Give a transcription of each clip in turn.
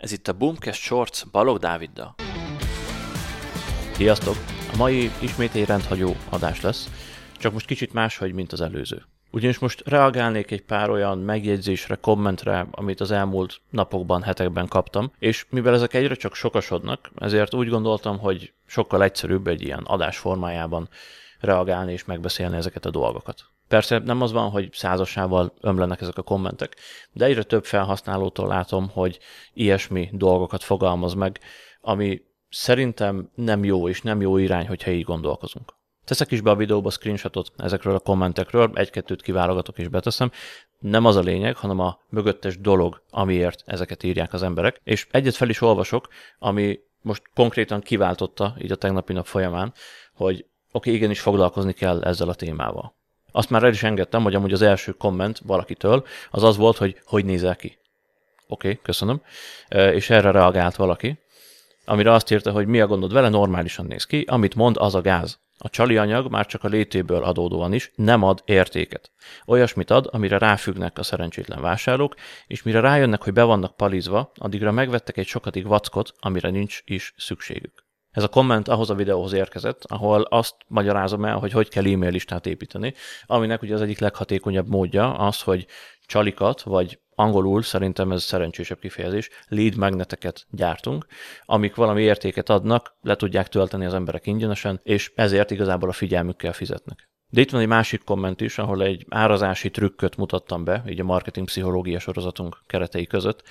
Ez itt a Boomcast Shorts Balog Dáviddal. Sziasztok! A mai ismét egy rendhagyó adás lesz, csak most kicsit máshogy, mint az előző. Ugyanis most reagálnék egy pár olyan megjegyzésre, kommentre, amit az elmúlt napokban, hetekben kaptam, és mivel ezek egyre csak sokasodnak, ezért úgy gondoltam, hogy sokkal egyszerűbb egy ilyen adás formájában reagálni és megbeszélni ezeket a dolgokat. Persze nem az van, hogy százasával ömlenek ezek a kommentek, de egyre több felhasználótól látom, hogy ilyesmi dolgokat fogalmaz meg, ami szerintem nem jó és nem jó irány, hogyha így gondolkozunk. Teszek is be a videóba screenshotot ezekről a kommentekről, egy-kettőt kiválogatok és beteszem. Nem az a lényeg, hanem a mögöttes dolog, amiért ezeket írják az emberek. És egyet fel is olvasok, ami most konkrétan kiváltotta így a tegnapi nap folyamán, hogy oké, okay, igenis foglalkozni kell ezzel a témával. Azt már el is engedtem, hogy amúgy az első komment valakitől az az volt, hogy hogy nézel ki. Oké, okay, köszönöm. És erre reagált valaki, amire azt írta, hogy mi a gondod vele, normálisan néz ki, amit mond, az a gáz. A csali anyag már csak a létéből adódóan is nem ad értéket. Olyasmit ad, amire ráfüggnek a szerencsétlen vásárlók, és mire rájönnek, hogy be vannak palizva, addigra megvettek egy sokadik vackot, amire nincs is szükségük. Ez a komment ahhoz a videóhoz érkezett, ahol azt magyarázom el, hogy hogy kell e-mail listát építeni, aminek ugye az egyik leghatékonyabb módja az, hogy csalikat, vagy angolul szerintem ez szerencsésebb kifejezés, lead magneteket gyártunk, amik valami értéket adnak, le tudják tölteni az emberek ingyenesen, és ezért igazából a figyelmükkel fizetnek. De itt van egy másik komment is, ahol egy árazási trükköt mutattam be, így a marketing pszichológia sorozatunk keretei között,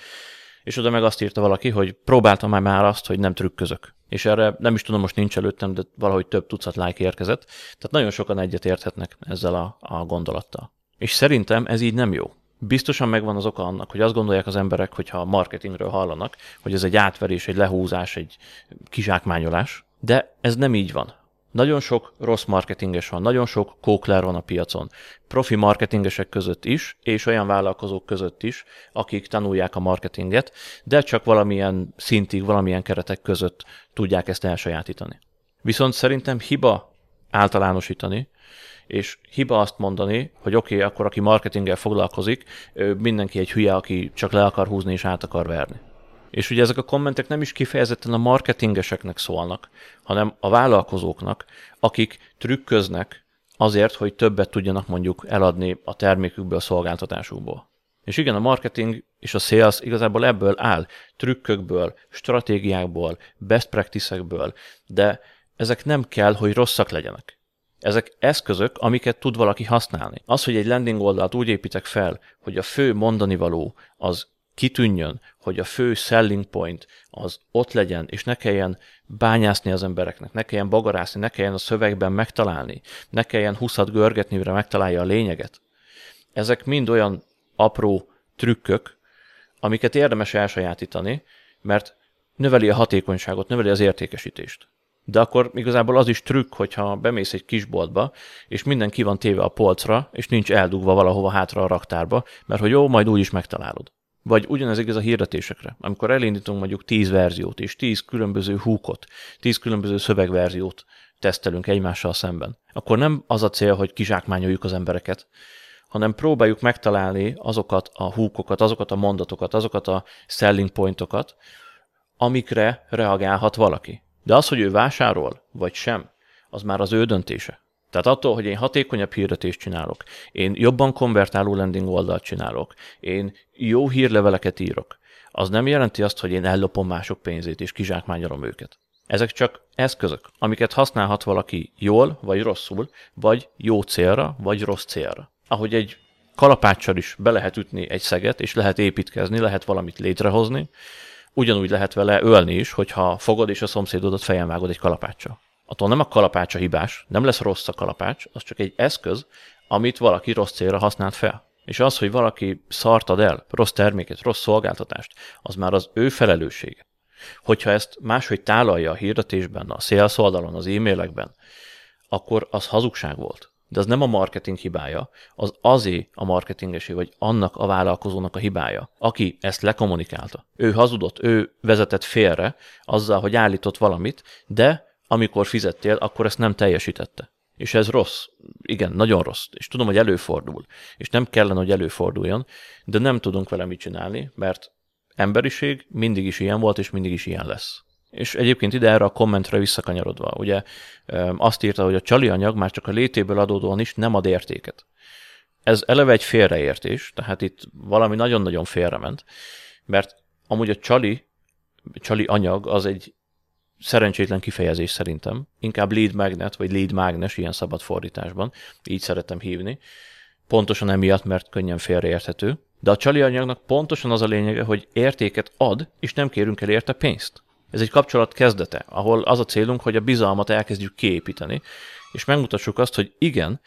és oda meg azt írta valaki, hogy próbáltam már, már azt, hogy nem trükközök. És erre nem is tudom, most nincs előttem, de valahogy több tucat like érkezett. Tehát nagyon sokan egyet érthetnek ezzel a, a gondolattal. És szerintem ez így nem jó. Biztosan megvan az oka annak, hogy azt gondolják az emberek, hogyha marketingről hallanak, hogy ez egy átverés, egy lehúzás, egy kizsákmányolás, de ez nem így van. Nagyon sok rossz marketinges van, nagyon sok kókler van a piacon. Profi marketingesek között is, és olyan vállalkozók között is, akik tanulják a marketinget, de csak valamilyen szintig, valamilyen keretek között tudják ezt elsajátítani. Viszont szerintem hiba általánosítani, és hiba azt mondani, hogy oké, okay, akkor aki marketinggel foglalkozik, mindenki egy hülye, aki csak le akar húzni és át akar verni. És ugye ezek a kommentek nem is kifejezetten a marketingeseknek szólnak, hanem a vállalkozóknak, akik trükköznek azért, hogy többet tudjanak mondjuk eladni a termékükből, a szolgáltatásukból. És igen, a marketing és a sales igazából ebből áll, trükkökből, stratégiákból, best practice-ekből, de ezek nem kell, hogy rosszak legyenek. Ezek eszközök, amiket tud valaki használni. Az, hogy egy landing oldalt úgy építek fel, hogy a fő mondani való az kitűnjön, hogy a fő selling point az ott legyen, és ne kelljen bányászni az embereknek, ne kelljen bagarászni, ne kelljen a szövegben megtalálni, ne kelljen húszat görgetni, mire megtalálja a lényeget. Ezek mind olyan apró trükkök, amiket érdemes elsajátítani, mert növeli a hatékonyságot, növeli az értékesítést. De akkor igazából az is trükk, hogyha bemész egy kisboltba, és minden ki van téve a polcra, és nincs eldugva valahova hátra a raktárba, mert hogy jó, majd úgy is megtalálod. Vagy ugyanez igaz a hirdetésekre. Amikor elindítunk mondjuk 10 verziót, és 10 különböző húkot, 10 különböző szövegverziót tesztelünk egymással szemben, akkor nem az a cél, hogy kizsákmányoljuk az embereket, hanem próbáljuk megtalálni azokat a húkokat, azokat a mondatokat, azokat a selling pointokat, amikre reagálhat valaki. De az, hogy ő vásárol, vagy sem, az már az ő döntése. Tehát attól, hogy én hatékonyabb hirdetést csinálok, én jobban konvertáló landing oldalt csinálok, én jó hírleveleket írok, az nem jelenti azt, hogy én ellopom mások pénzét és kizsákmányolom őket. Ezek csak eszközök, amiket használhat valaki jól vagy rosszul, vagy jó célra, vagy rossz célra. Ahogy egy kalapáccsal is be lehet ütni egy szeget, és lehet építkezni, lehet valamit létrehozni, ugyanúgy lehet vele ölni is, hogyha fogod és a szomszédodat fejen vágod egy kalapáccsal attól nem a kalapács a hibás, nem lesz rossz a kalapács, az csak egy eszköz, amit valaki rossz célra használt fel. És az, hogy valaki szartad el, rossz terméket, rossz szolgáltatást, az már az ő felelőssége. Hogyha ezt máshogy tálalja a hirdetésben, a sales oldalon, az e-mailekben, akkor az hazugság volt. De az nem a marketing hibája, az azé a marketingesé, vagy annak a vállalkozónak a hibája, aki ezt lekommunikálta. Ő hazudott, ő vezetett félre azzal, hogy állított valamit, de amikor fizettél, akkor ezt nem teljesítette. És ez rossz. Igen, nagyon rossz. És tudom, hogy előfordul. És nem kellene, hogy előforduljon, de nem tudunk vele mit csinálni, mert emberiség mindig is ilyen volt, és mindig is ilyen lesz. És egyébként ide erre a kommentre visszakanyarodva, ugye azt írta, hogy a csali anyag már csak a létéből adódóan is nem ad értéket. Ez eleve egy félreértés, tehát itt valami nagyon-nagyon félrement, mert amúgy a csali, csali anyag az egy szerencsétlen kifejezés szerintem, inkább lead magnet, vagy lead mágnes ilyen szabad fordításban, így szeretem hívni, pontosan emiatt, mert könnyen félreérthető, de a csali anyagnak pontosan az a lényege, hogy értéket ad, és nem kérünk el érte pénzt. Ez egy kapcsolat kezdete, ahol az a célunk, hogy a bizalmat elkezdjük kiépíteni, és megmutassuk azt, hogy igen,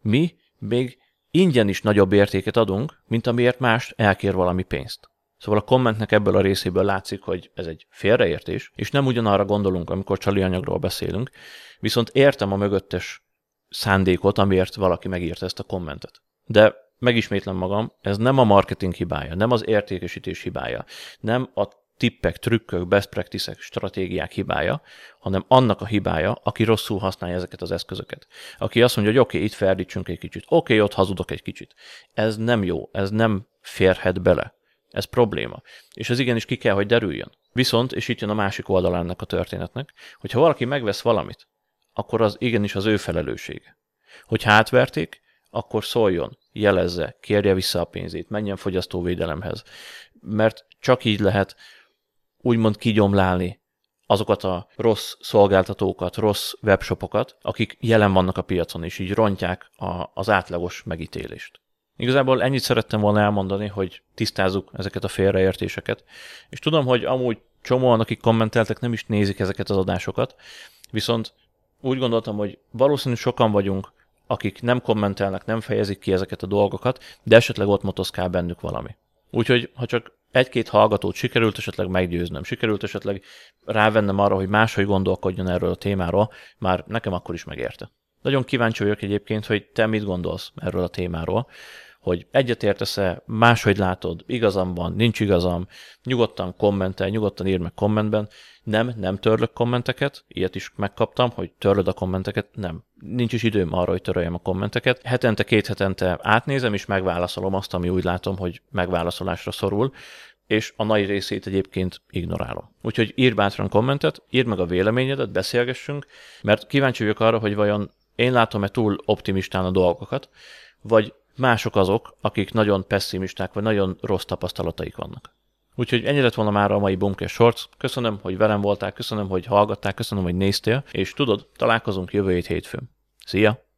mi még ingyen is nagyobb értéket adunk, mint amiért más elkér valami pénzt. Szóval a kommentnek ebből a részéből látszik, hogy ez egy félreértés, és nem ugyanarra gondolunk, amikor csali anyagról beszélünk, viszont értem a mögöttes szándékot, amiért valaki megírta ezt a kommentet. De megismétlem magam, ez nem a marketing hibája, nem az értékesítés hibája, nem a tippek, trükkök, best practices, stratégiák hibája, hanem annak a hibája, aki rosszul használja ezeket az eszközöket. Aki azt mondja, hogy oké, okay, itt ferdítsünk egy kicsit, oké, okay, ott hazudok egy kicsit. Ez nem jó, ez nem férhet bele. Ez probléma. És ez igenis ki kell, hogy derüljön. Viszont, és itt jön a másik oldal a történetnek, hogyha valaki megvesz valamit, akkor az igenis az ő felelőssége. Hogyha átverték, akkor szóljon, jelezze, kérje vissza a pénzét, menjen fogyasztóvédelemhez. Mert csak így lehet úgymond kigyomlálni azokat a rossz szolgáltatókat, rossz webshopokat, akik jelen vannak a piacon, és így rontják a, az átlagos megítélést. Igazából ennyit szerettem volna elmondani, hogy tisztázzuk ezeket a félreértéseket. És tudom, hogy amúgy csomóan, akik kommenteltek, nem is nézik ezeket az adásokat, viszont úgy gondoltam, hogy valószínűleg sokan vagyunk, akik nem kommentelnek, nem fejezik ki ezeket a dolgokat, de esetleg ott motoszkál bennük valami. Úgyhogy, ha csak egy-két hallgatót sikerült esetleg meggyőznöm, sikerült esetleg rávennem arra, hogy máshogy gondolkodjon erről a témáról, már nekem akkor is megérte. Nagyon kíváncsi vagyok egyébként, hogy te mit gondolsz erről a témáról, hogy egyetértesz-e, máshogy látod, igazam van, nincs igazam, nyugodtan kommentelj, nyugodtan írd meg kommentben. Nem, nem törlök kommenteket, ilyet is megkaptam, hogy törlöd a kommenteket, nem. Nincs is időm arra, hogy töröljem a kommenteket. Hetente, két hetente átnézem, és megválaszolom azt, ami úgy látom, hogy megválaszolásra szorul, és a nagy részét egyébként ignorálom. Úgyhogy írd bátran kommentet, írd meg a véleményedet, beszélgessünk, mert kíváncsi vagyok arra, hogy vajon én látom-e túl optimistán a dolgokat, vagy mások azok, akik nagyon pessimisták, vagy nagyon rossz tapasztalataik vannak. Úgyhogy ennyi lett volna már a mai Bumkes Shorts. Köszönöm, hogy velem voltál, köszönöm, hogy hallgatták, köszönöm, hogy néztél, és tudod, találkozunk jövő hét hétfőn. Szia!